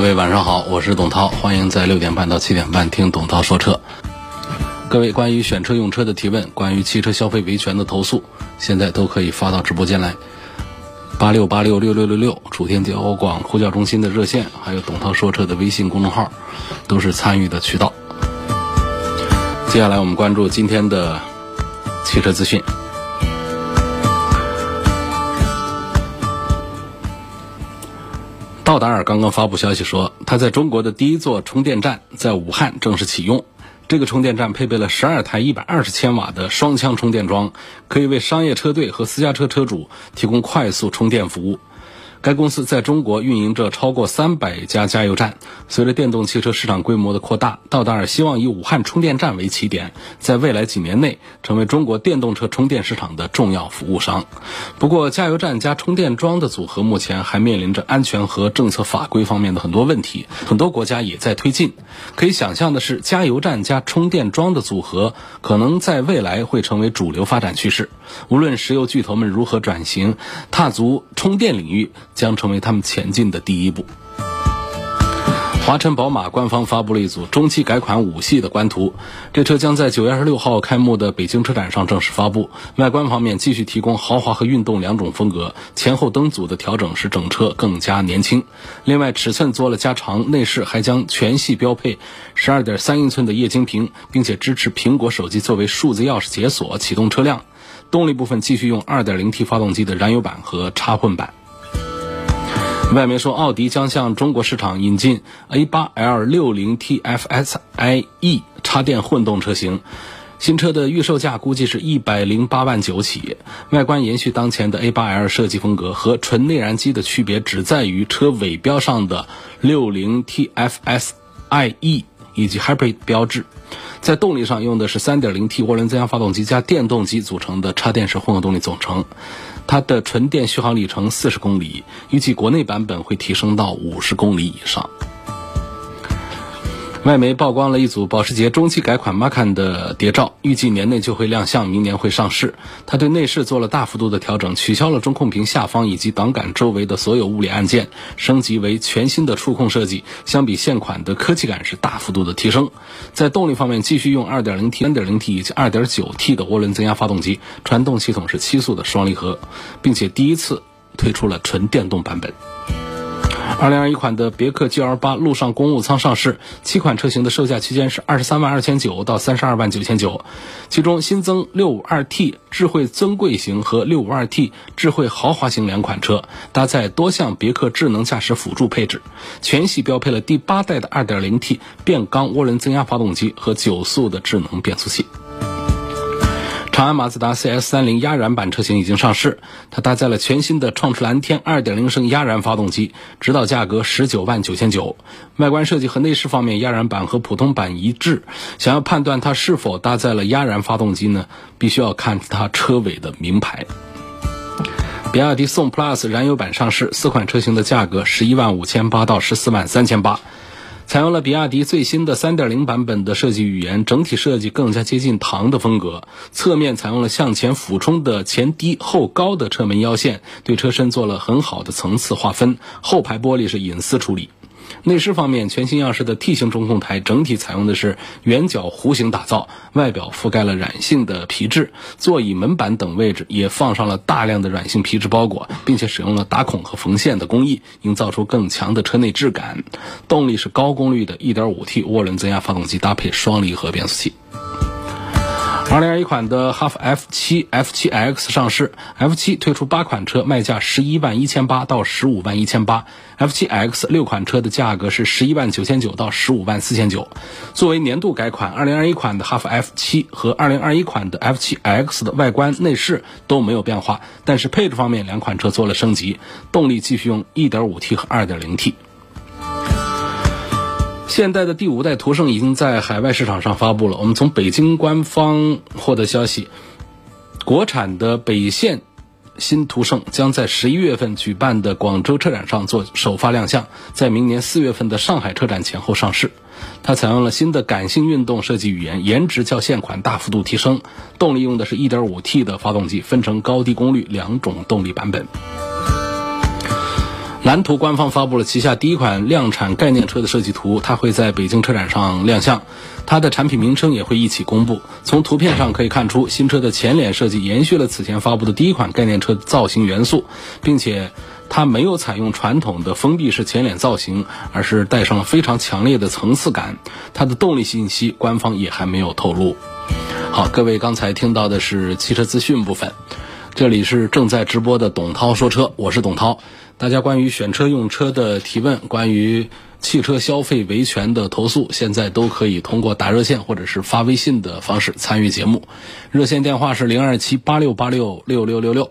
各位晚上好，我是董涛，欢迎在六点半到七点半听董涛说车。各位关于选车用车的提问，关于汽车消费维权的投诉，现在都可以发到直播间来。八六八六六六六六，楚天交广呼叫中心的热线，还有董涛说车的微信公众号，都是参与的渠道。接下来我们关注今天的汽车资讯。奥达尔刚刚发布消息说，他在中国的第一座充电站在武汉正式启用。这个充电站配备了十二台一百二十千瓦的双枪充电桩，可以为商业车队和私家车车主提供快速充电服务。该公司在中国运营着超过三百家加油站。随着电动汽车市场规模的扩大，道达尔希望以武汉充电站为起点，在未来几年内成为中国电动车充电市场的重要服务商。不过，加油站加充电桩的组合目前还面临着安全和政策法规方面的很多问题，很多国家也在推进。可以想象的是，加油站加充电桩的组合可能在未来会成为主流发展趋势。无论石油巨头们如何转型，踏足充电领域。将成为他们前进的第一步。华晨宝马官方发布了一组中期改款五系的官图，这车将在九月二十六号开幕的北京车展上正式发布。外观方面继续提供豪华和运动两种风格，前后灯组的调整使整车更加年轻。另外，尺寸做了加长，内饰还将全系标配十二点三英寸的液晶屏，并且支持苹果手机作为数字钥匙解锁启动车辆。动力部分继续用二点零 T 发动机的燃油版和插混版。外媒说，奥迪将向中国市场引进 A8L 60 TFSI-E 插电混动车型。新车的预售价估计是一百零八万九起。外观延续当前的 A8L 设计风格，和纯内燃机的区别只在于车尾标上的60 TFSI-E 以及 Hybrid 标志。在动力上用的是 3.0T 涡轮增压发动机加电动机组成的插电式混合动力总成。它的纯电续航里程四十公里，预计国内版本会提升到五十公里以上。外媒曝光了一组保时捷中期改款 Macan 的谍照，预计年内就会亮相，明年会上市。它对内饰做了大幅度的调整，取消了中控屏下方以及挡杆周围的所有物理按键，升级为全新的触控设计。相比现款的科技感是大幅度的提升。在动力方面，继续用 2.0T、3.0T 以及 2.9T 的涡轮增压发动机，传动系统是七速的双离合，并且第一次推出了纯电动版本。二零二一款的别克 GL 八陆上公务舱上市，七款车型的售价区间是二十三万二千九到三十二万九千九，其中新增六五二 T 智慧尊贵型和六五二 T 智慧豪华型两款车，搭载多项别克智能驾驶辅助配置，全系标配了第八代的二点零 T 变缸涡轮增压发动机和九速的智能变速器。长安马自达 CS30 压燃版车型已经上市，它搭载了全新的创驰蓝天2.0升压燃发动机，指导价格十九万九千九。外观设计和内饰方面，压燃版和普通版一致。想要判断它是否搭载了压燃发动机呢？必须要看它车尾的名牌。比亚迪宋 PLUS 燃油版上市，四款车型的价格十一万五千八到十四万三千八。采用了比亚迪最新的3.0版本的设计语言，整体设计更加接近唐的风格。侧面采用了向前俯冲的前低后高的车门腰线，对车身做了很好的层次划分。后排玻璃是隐私处理。内饰方面，全新样式的 T 型中控台整体采用的是圆角弧形打造，外表覆盖了软性的皮质，座椅、门板等位置也放上了大量的软性皮质包裹，并且使用了打孔和缝线的工艺，营造出更强的车内质感。动力是高功率的 1.5T 涡轮增压发动机，搭配双离合变速器。二零二一款的哈弗 F 七 F 七 X 上市，F 七推出八款车，卖价十一万一千八到十五万一千八，F 七 X 六款车的价格是十一万九千九到十五万四千九。作为年度改款，二零二一款的哈弗 F 七和二零二一款的 F 七 X 的外观内饰都没有变化，但是配置方面两款车做了升级，动力继续用一点五 T 和二点零 T。现代的第五代途胜已经在海外市场上发布了。我们从北京官方获得消息，国产的北线新途胜将在十一月份举办的广州车展上做首发亮相，在明年四月份的上海车展前后上市。它采用了新的感性运动设计语言，颜值较现款大幅度提升，动力用的是一点五 T 的发动机，分成高低功率两种动力版本。蓝图官方发布了旗下第一款量产概念车的设计图，它会在北京车展上亮相，它的产品名称也会一起公布。从图片上可以看出，新车的前脸设计延续了此前发布的第一款概念车造型元素，并且它没有采用传统的封闭式前脸造型，而是带上了非常强烈的层次感。它的动力信息官方也还没有透露。好，各位刚才听到的是汽车资讯部分，这里是正在直播的董涛说车，我是董涛。大家关于选车用车的提问，关于汽车消费维权的投诉，现在都可以通过打热线或者是发微信的方式参与节目。热线电话是零二七八六八六六六六六。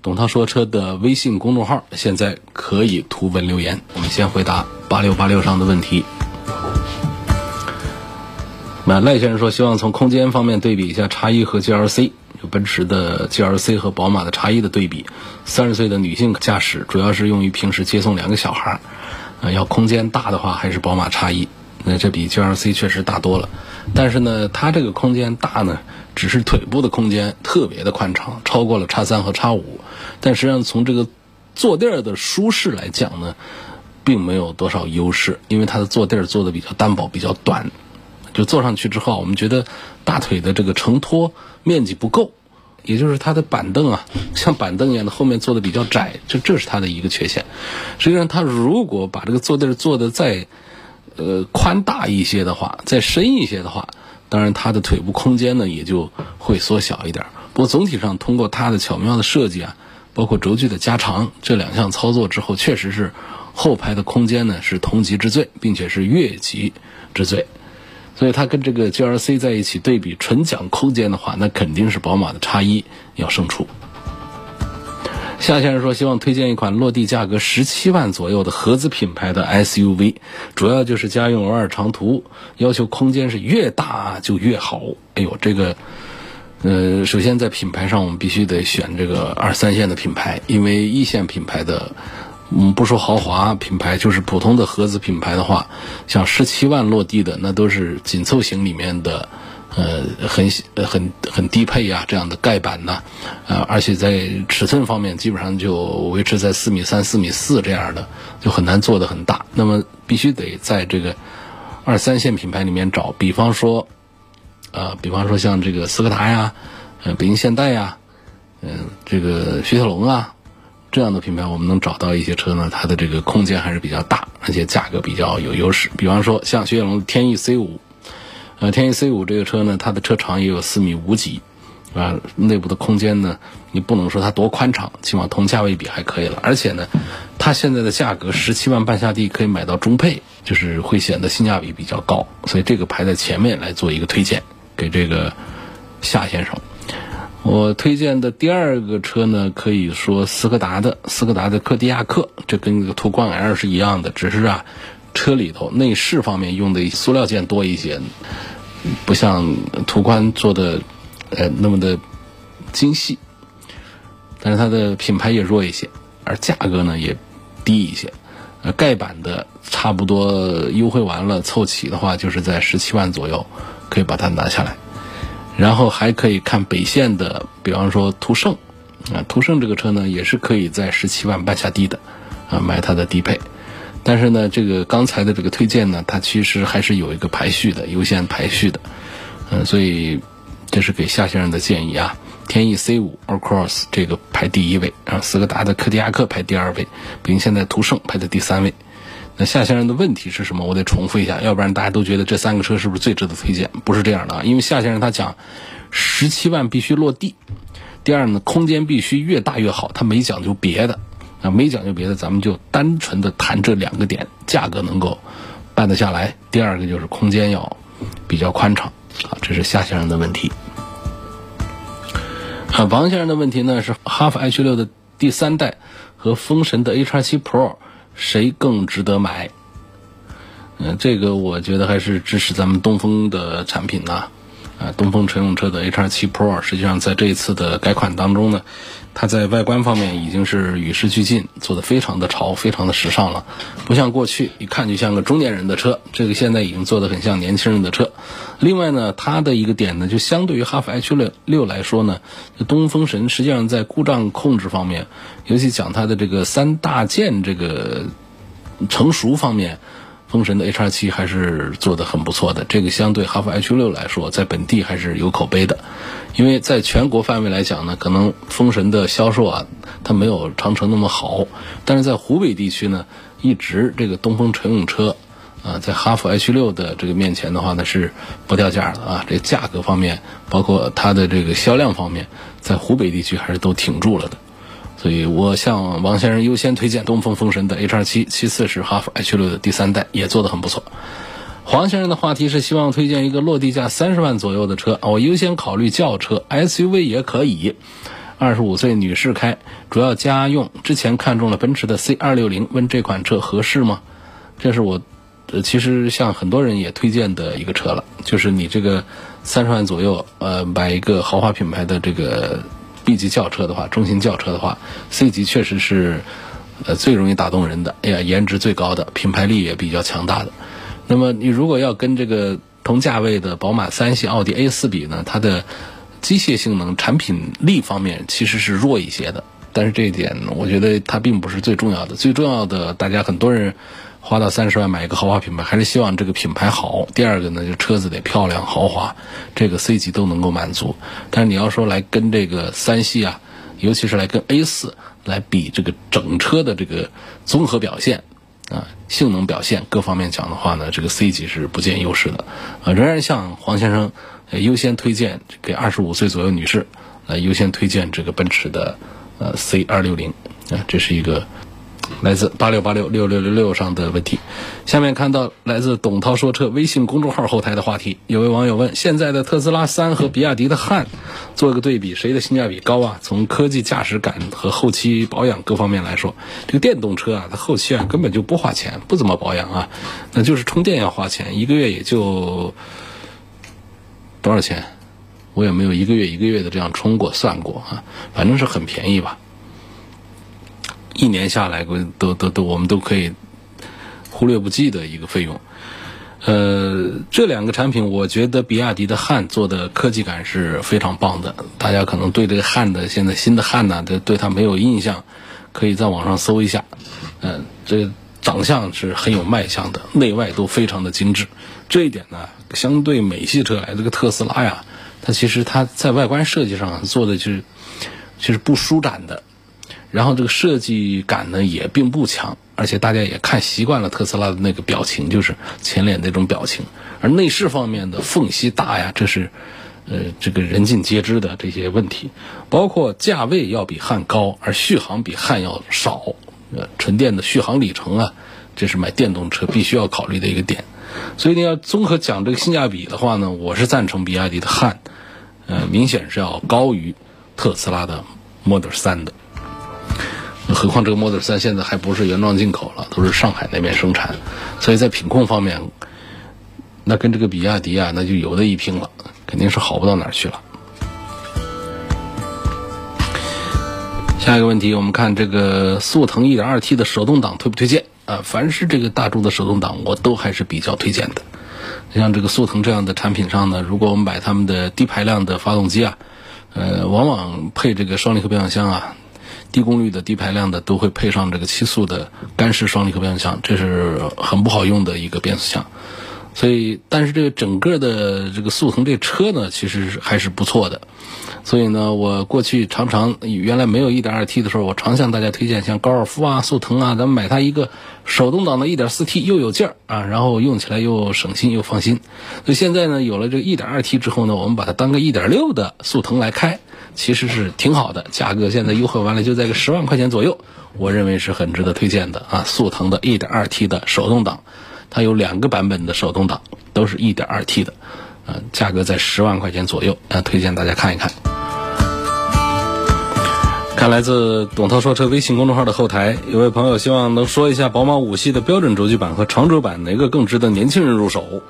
董涛说车的微信公众号现在可以图文留言。我们先回答八六八六上的问题。那赖先生说，希望从空间方面对比一下叉一和 GLC。奔驰的 GLC 和宝马的叉一的对比，三十岁的女性驾驶主要是用于平时接送两个小孩儿，呃，要空间大的话还是宝马叉一，那这比 GLC 确实大多了。但是呢，它这个空间大呢，只是腿部的空间特别的宽敞，超过了叉三和叉五。但实际上从这个坐垫的舒适来讲呢，并没有多少优势，因为它的坐垫做的比较单薄，比较短。就坐上去之后，我们觉得大腿的这个承托面积不够，也就是它的板凳啊，像板凳一样的后面做的比较窄，这这是它的一个缺陷。实际上，它如果把这个坐垫做的再呃宽大一些的话，再深一些的话，当然它的腿部空间呢也就会缩小一点。不过总体上，通过它的巧妙的设计啊，包括轴距的加长这两项操作之后，确实是后排的空间呢是同级之最，并且是越级之最。所以它跟这个 GLC 在一起对比，纯讲空间的话，那肯定是宝马的叉一要胜出。夏先生说，希望推荐一款落地价格十七万左右的合资品牌的 SUV，主要就是家用偶尔长途，要求空间是越大就越好。哎呦，这个，呃，首先在品牌上，我们必须得选这个二三线的品牌，因为一线品牌的。嗯，不说豪华品牌，就是普通的合资品牌的话，像十七万落地的，那都是紧凑型里面的，呃，很很很低配呀，这样的盖板呐，呃，而且在尺寸方面基本上就维持在四米三、四米四这样的，就很难做的很大。那么必须得在这个二三线品牌里面找，比方说，呃，比方说像这个斯柯达呀，呃，北京现代呀，嗯，这个雪铁龙啊。这样的品牌，我们能找到一些车呢，它的这个空间还是比较大，而且价格比较有优势。比方说像雪铁龙天翼 C 五，呃，天翼 C 五这个车呢，它的车长也有四米五几，啊，内部的空间呢，你不能说它多宽敞，起码同价位比还可以了。而且呢，它现在的价格十七万半下地可以买到中配，就是会显得性价比比较高，所以这个排在前面来做一个推荐给这个夏先生。我推荐的第二个车呢，可以说斯柯达的斯柯达的柯迪亚克，这跟那个途观 L 是一样的，只是啊，车里头内饰方面用的塑料件多一些，不像途观做的呃那么的精细，但是它的品牌也弱一些，而价格呢也低一些，呃盖板的差不多优惠完了凑齐的话，就是在十七万左右可以把它拿下来。然后还可以看北线的，比方说途胜，啊，途胜这个车呢也是可以在十七万半下低的，啊，买它的低配。但是呢，这个刚才的这个推荐呢，它其实还是有一个排序的，优先排序的，嗯，所以这是给夏先生的建议啊。天翼 C 五 Across 这个排第一位，然后斯柯达的柯迪亚克排第二位，北京现代途胜排在第三位。那夏先生的问题是什么？我得重复一下，要不然大家都觉得这三个车是不是最值得推荐？不是这样的啊，因为夏先生他讲，十七万必须落地，第二呢，空间必须越大越好，他没讲究别的，啊，没讲究别的，咱们就单纯的谈这两个点，价格能够办得下来，第二个就是空间要比较宽敞，啊，这是夏先生的问题。啊，王先生的问题呢是哈弗 H 六的第三代和风神的 H 七 Pro。谁更值得买？嗯，这个我觉得还是支持咱们东风的产品呢。啊，啊东风乘用车的 HR7 Pro 实际上在这一次的改款当中呢，它在外观方面已经是与时俱进，做的非常的潮，非常的时尚了。不像过去一看就像个中年人的车，这个现在已经做的很像年轻人的车。另外呢，它的一个点呢，就相对于哈弗 H 六六来说呢，东风神实际上在故障控制方面，尤其讲它的这个三大件这个成熟方面。风神的 H R 七还是做的很不错的，这个相对哈弗 H 六来说，在本地还是有口碑的。因为在全国范围来讲呢，可能风神的销售啊，它没有长城那么好，但是在湖北地区呢，一直这个东风乘用车啊，在哈弗 H 六的这个面前的话呢，是不掉价的啊。这价格方面，包括它的这个销量方面，在湖北地区还是都挺住了的。所以我向王先生优先推荐东风风神的 HR7，其次是哈弗 H6 的第三代，也做得很不错。黄先生的话题是希望推荐一个落地价三十万左右的车，我优先考虑轿车，SUV 也可以。二十五岁女士开，主要家用。之前看中了奔驰的 C260，问这款车合适吗？这是我，呃，其实像很多人也推荐的一个车了，就是你这个三十万左右，呃，买一个豪华品牌的这个。B 级轿车的话，中型轿车的话，C 级确实是，呃，最容易打动人的。哎呀，颜值最高的，品牌力也比较强大的。那么你如果要跟这个同价位的宝马三系、奥迪 A 四比呢，它的机械性能、产品力方面其实是弱一些的。但是这一点，我觉得它并不是最重要的。最重要的，大家很多人。花到三十万买一个豪华品牌，还是希望这个品牌好。第二个呢，就车子得漂亮豪华，这个 C 级都能够满足。但是你要说来跟这个三系啊，尤其是来跟 A 四来比这个整车的这个综合表现啊、性能表现各方面讲的话呢，这个 C 级是不见优势的。啊，仍然向黄先生优先推荐给二十五岁左右女士来优先推荐这个奔驰的呃 C 二六零啊，这是一个。来自八六八六六六六六上的问题，下面看到来自董涛说车微信公众号后台的话题，有位网友问：现在的特斯拉三和比亚迪的汉做一个对比，谁的性价比高啊？从科技、驾驶感和后期保养各方面来说，这个电动车啊，它后期啊根本就不花钱，不怎么保养啊，那就是充电要花钱，一个月也就多少钱？我也没有一个月一个月的这样充过算过啊，反正是很便宜吧。一年下来，都都都，我们都可以忽略不计的一个费用。呃，这两个产品，我觉得比亚迪的汉做的科技感是非常棒的。大家可能对这个汉的现在新的汉呢，对对它没有印象，可以在网上搜一下。嗯，这长相是很有卖相的，内外都非常的精致。这一点呢，相对美系车来，这个特斯拉呀，它其实它在外观设计上做的就是就是不舒展的。然后这个设计感呢也并不强，而且大家也看习惯了特斯拉的那个表情，就是前脸那种表情。而内饰方面的缝隙大呀，这是呃这个人尽皆知的这些问题。包括价位要比汉高，而续航比汉要少，呃纯电的续航里程啊，这是买电动车必须要考虑的一个点。所以你要综合讲这个性价比的话呢，我是赞成比亚迪的汉，呃明显是要高于特斯拉的 Model 3的。何况这个 Model 3现在还不是原装进口了，都是上海那边生产，所以在品控方面，那跟这个比亚迪啊，那就有的一拼了，肯定是好不到哪儿去了。下一个问题，我们看这个速腾 1.2T 的手动挡推不推荐？啊，凡是这个大众的手动挡，我都还是比较推荐的。像这个速腾这样的产品上呢，如果我们买他们的低排量的发动机啊，呃，往往配这个双离合变速箱啊。低功率的、低排量的都会配上这个七速的干式双离合变速箱，这是很不好用的一个变速箱。所以，但是这个整个的这个速腾这车呢，其实还是不错的。所以呢，我过去常常原来没有 1.2T 的时候，我常向大家推荐像高尔夫啊、速腾啊，咱们买它一个手动挡的 1.4T 又有劲儿啊，然后用起来又省心又放心。所以现在呢，有了这个 1.2T 之后呢，我们把它当个1.6的速腾来开。其实是挺好的，价格现在优惠完了就在个十万块钱左右，我认为是很值得推荐的啊！速腾的 1.2T 的手动挡，它有两个版本的手动挡，都是一点二 T 的，啊，价格在十万块钱左右，啊，推荐大家看一看。看来自董涛说车微信公众号的后台，有位朋友希望能说一下宝马五系的标准轴距版和长轴版哪个更值得年轻人入手。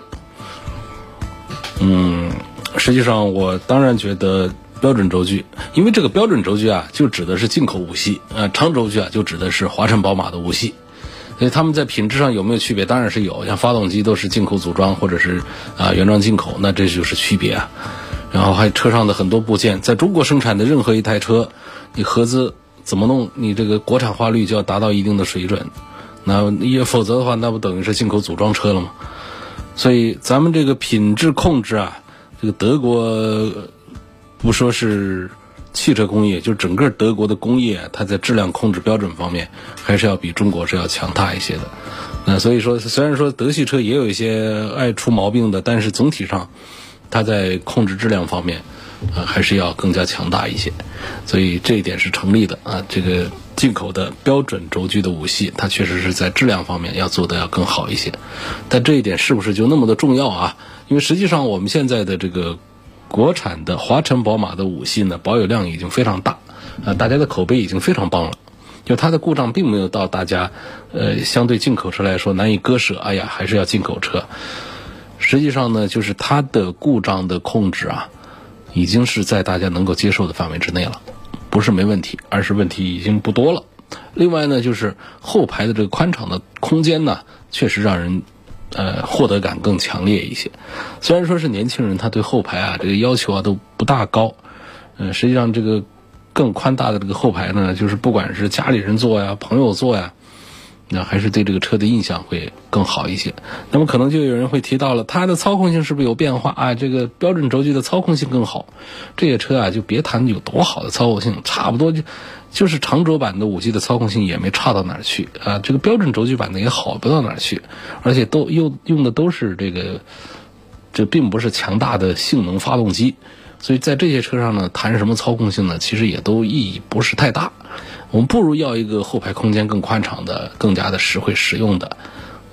嗯，实际上我当然觉得标准轴距，因为这个标准轴距啊，就指的是进口五系，呃，长轴距啊就指的是华晨宝马的五系。所以他们在品质上有没有区别？当然是有，像发动机都是进口组装或者是啊原装进口，那这就是区别啊。然后还有车上的很多部件，在中国生产的任何一台车，你合资怎么弄？你这个国产化率就要达到一定的水准，那也否则的话，那不等于是进口组装车了吗？所以咱们这个品质控制啊，这个德国不说是汽车工业，就整个德国的工业，它在质量控制标准方面还是要比中国是要强大一些的。那所以说，虽然说德系车也有一些爱出毛病的，但是总体上。它在控制质量方面，啊，还是要更加强大一些，所以这一点是成立的啊。这个进口的标准轴距的五系，它确实是在质量方面要做的要更好一些。但这一点是不是就那么的重要啊？因为实际上我们现在的这个国产的华晨宝马的五系呢，保有量已经非常大，啊，大家的口碑已经非常棒了。就它的故障并没有到大家，呃，相对进口车来说难以割舍。哎呀，还是要进口车。实际上呢，就是它的故障的控制啊，已经是在大家能够接受的范围之内了，不是没问题，而是问题已经不多了。另外呢，就是后排的这个宽敞的空间呢，确实让人呃获得感更强烈一些。虽然说是年轻人，他对后排啊这个要求啊都不大高，嗯，实际上这个更宽大的这个后排呢，就是不管是家里人坐呀，朋友坐呀。那还是对这个车的印象会更好一些。那么可能就有人会提到了，它的操控性是不是有变化啊？这个标准轴距的操控性更好。这些车啊，就别谈有多好的操控性，差不多就就是长轴版的五 G 的操控性也没差到哪儿去啊。这个标准轴距版的也好不到哪儿去，而且都用用的都是这个，这并不是强大的性能发动机，所以在这些车上呢，谈什么操控性呢？其实也都意义不是太大。我们不如要一个后排空间更宽敞的、更加的实惠实用的，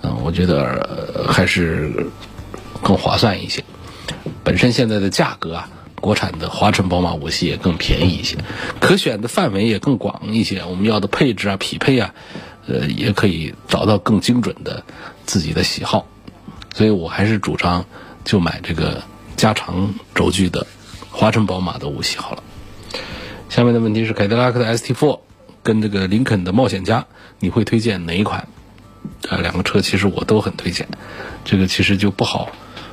嗯，我觉得还是更划算一些。本身现在的价格啊，国产的华晨宝马五系也更便宜一些，可选的范围也更广一些。我们要的配置啊、匹配啊，呃，也可以找到更精准的自己的喜好。所以我还是主张就买这个加长轴距的华晨宝马的五系好了。下面的问题是凯迪拉克的 S T four。跟这个林肯的冒险家，你会推荐哪一款？啊，两个车其实我都很推荐，这个其实就不好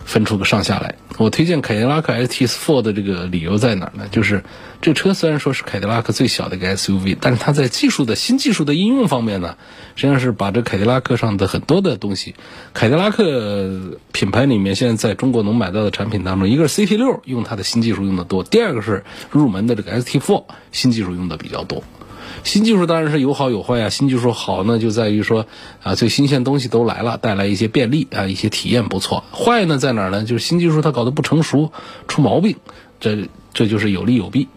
分出个上下来。我推荐凯迪拉克 ST4 的这个理由在哪儿呢？就是这车虽然说是凯迪拉克最小的一个 SUV，但是它在技术的新技术的应用方面呢，实际上是把这凯迪拉克上的很多的东西，凯迪拉克品牌里面现在在中国能买到的产品当中，一个是 CT6 用它的新技术用的多，第二个是入门的这个 ST4 新技术用的比较多。新技术当然是有好有坏啊。新技术好呢，就在于说啊，最新鲜东西都来了，带来一些便利啊，一些体验不错。坏呢在哪儿呢？就是新技术它搞得不成熟，出毛病，这这就是有利有弊。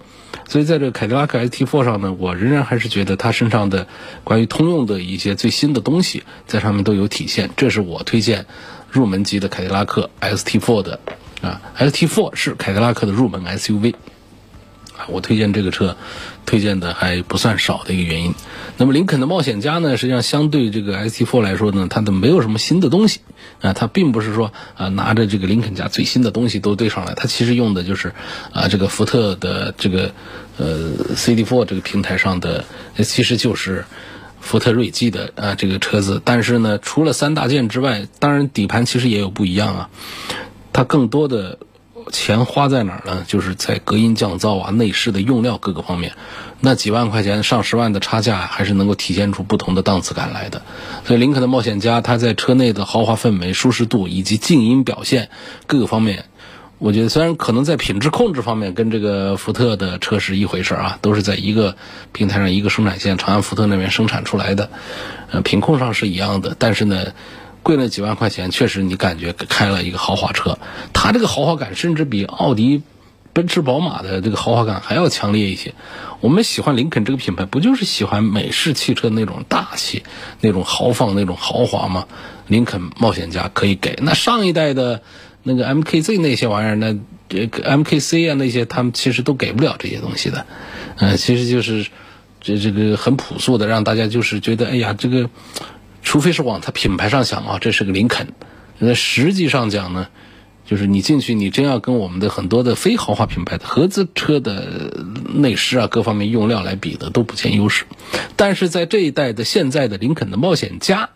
所以在这凯迪拉克 ST4 上呢，我仍然还是觉得它身上的关于通用的一些最新的东西在上面都有体现。这是我推荐入门级的凯迪拉克 ST4 的啊，ST4 是凯迪拉克的入门 SUV 啊。我推荐这个车，推荐的还不算少的一个原因。那么林肯的冒险家呢，实际上相对这个 ST4 来说呢，它的没有什么新的东西啊，它并不是说啊拿着这个林肯家最新的东西都对上来，它其实用的就是啊这个福特的这个呃 CD4 这个平台上的，其实就是福特锐际的啊这个车子。但是呢，除了三大件之外，当然底盘其实也有不一样啊，它更多的。钱花在哪儿呢？就是在隔音降噪啊、内饰的用料各个方面。那几万块钱、上十万的差价，还是能够体现出不同的档次感来的。所以林肯的冒险家，它在车内的豪华氛围、舒适度以及静音表现各个方面，我觉得虽然可能在品质控制方面跟这个福特的车是一回事儿啊，都是在一个平台上、一个生产线，长安福特那边生产出来的，呃，品控上是一样的，但是呢。贵了几万块钱，确实你感觉开了一个豪华车，它这个豪华感甚至比奥迪、奔驰、宝马的这个豪华感还要强烈一些。我们喜欢林肯这个品牌，不就是喜欢美式汽车那种大气、那种豪放、那种豪华吗？林肯冒险家可以给。那上一代的那个 MKZ 那些玩意儿，那这个 MKC 啊那些，他们其实都给不了这些东西的。嗯，其实就是这这个很朴素的，让大家就是觉得，哎呀，这个除非是往它品牌上想啊，这是个林肯。那实际上讲呢，就是你进去，你真要跟我们的很多的非豪华品牌的合资车的内饰啊，各方面用料来比的，都不见优势。但是在这一代的现在的林肯的冒险家。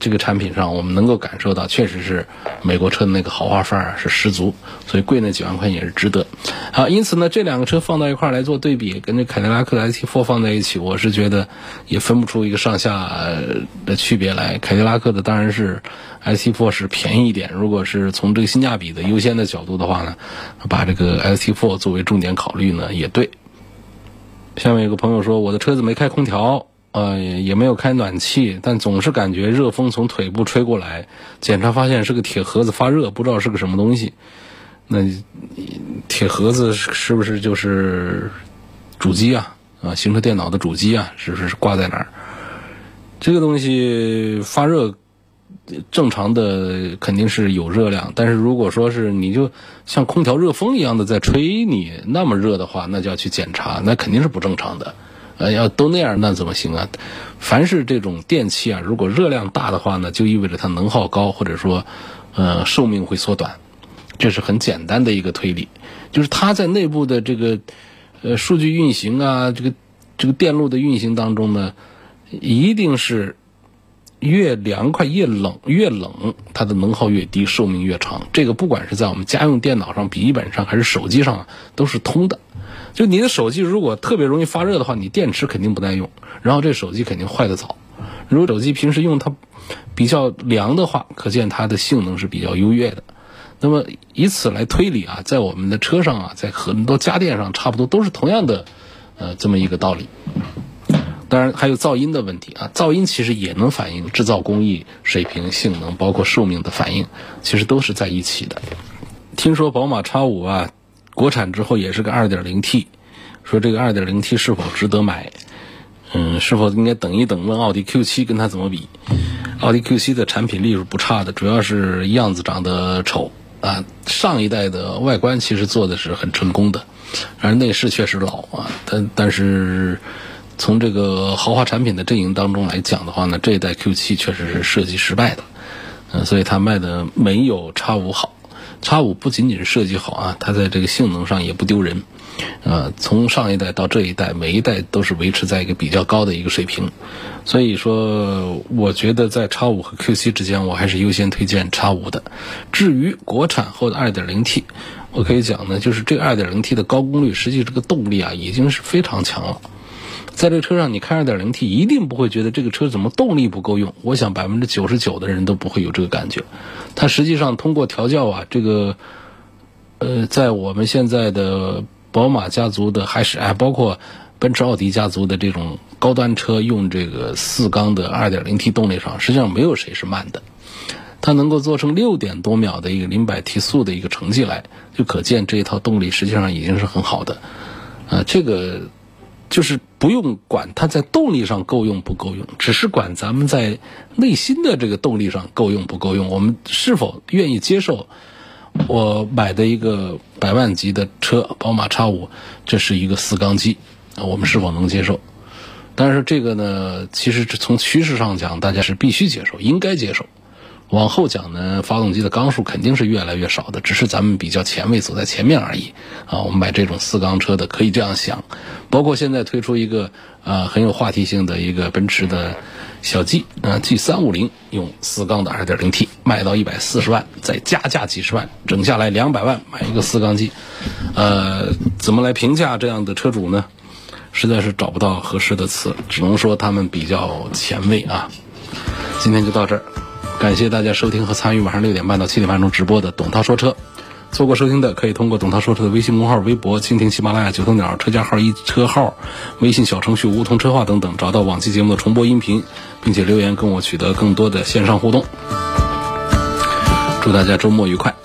这个产品上，我们能够感受到，确实是美国车的那个豪华范儿是十足，所以贵那几万块也是值得。好，因此呢，这两个车放到一块来做对比，跟这凯迪拉克的 ST4 放在一起，我是觉得也分不出一个上下的区别来。凯迪拉克的当然是 ST4 是便宜一点，如果是从这个性价比的优先的角度的话呢，把这个 ST4 作为重点考虑呢，也对。下面有个朋友说，我的车子没开空调。呃，也没有开暖气，但总是感觉热风从腿部吹过来。检查发现是个铁盒子发热，不知道是个什么东西。那铁盒子是不是就是主机啊？啊，行车电脑的主机啊，是不是挂在哪儿？这个东西发热，正常的肯定是有热量，但是如果说是你就像空调热风一样的在吹你那么热的话，那就要去检查，那肯定是不正常的。呃，要都那样那怎么行啊？凡是这种电器啊，如果热量大的话呢，就意味着它能耗高，或者说，呃，寿命会缩短。这是很简单的一个推理，就是它在内部的这个呃数据运行啊，这个这个电路的运行当中呢，一定是越凉快越冷越冷，它的能耗越低，寿命越长。这个不管是在我们家用电脑上、笔记本上还是手机上啊，都是通的。就你的手机如果特别容易发热的话，你电池肯定不耐用，然后这手机肯定坏的早。如果手机平时用它比较凉的话，可见它的性能是比较优越的。那么以此来推理啊，在我们的车上啊，在很多家电上差不多都是同样的呃这么一个道理。当然还有噪音的问题啊，噪音其实也能反映制造工艺水平、性能，包括寿命的反应，其实都是在一起的。听说宝马 X 五啊。国产之后也是个 2.0T，说这个 2.0T 是否值得买？嗯，是否应该等一等？问奥迪 Q7 跟它怎么比？奥迪 Q7 的产品力是不差的，主要是样子长得丑啊。上一代的外观其实做的是很成功的，而内饰确实老啊。但但是从这个豪华产品的阵营当中来讲的话呢，这一代 Q7 确实是设计失败的，嗯，所以它卖的没有叉五好。叉五不仅仅是设计好啊，它在这个性能上也不丢人，呃，从上一代到这一代，每一代都是维持在一个比较高的一个水平，所以说，我觉得在叉五和 Q7 之间，我还是优先推荐叉五的。至于国产后的 2.0T，我可以讲呢，就是这个 2.0T 的高功率，实际这个动力啊，已经是非常强了。在这个车上，你开 2.0T 一定不会觉得这个车怎么动力不够用。我想百分之九十九的人都不会有这个感觉。它实际上通过调教啊，这个呃，在我们现在的宝马家族的还是哎，包括奔驰、奥迪家族的这种高端车用这个四缸的 2.0T 动力上，实际上没有谁是慢的。它能够做成六点多秒的一个零百提速的一个成绩来，就可见这一套动力实际上已经是很好的。啊，这个。就是不用管它在动力上够用不够用，只是管咱们在内心的这个动力上够用不够用。我们是否愿意接受我买的一个百万级的车，宝马叉五，这是一个四缸机，我们是否能接受？但是这个呢，其实从趋势上讲，大家是必须接受，应该接受。往后讲呢，发动机的缸数肯定是越来越少的，只是咱们比较前卫，走在前面而已。啊，我们买这种四缸车的可以这样想。包括现在推出一个啊很有话题性的一个奔驰的小 G，啊 G 三五零用四缸的二点零 T，卖到一百四十万，再加价几十万，整下来两百万买一个四缸机。呃，怎么来评价这样的车主呢？实在是找不到合适的词，只能说他们比较前卫啊。今天就到这儿。感谢大家收听和参与晚上六点半到七点半钟直播的董涛说车。错过收听的，可以通过董涛说车的微信公号、微博、蜻蜓、喜马拉雅、九头鸟车架号、一车号、微信小程序梧桐车话等等，找到往期节目的重播音频，并且留言跟我取得更多的线上互动。祝大家周末愉快。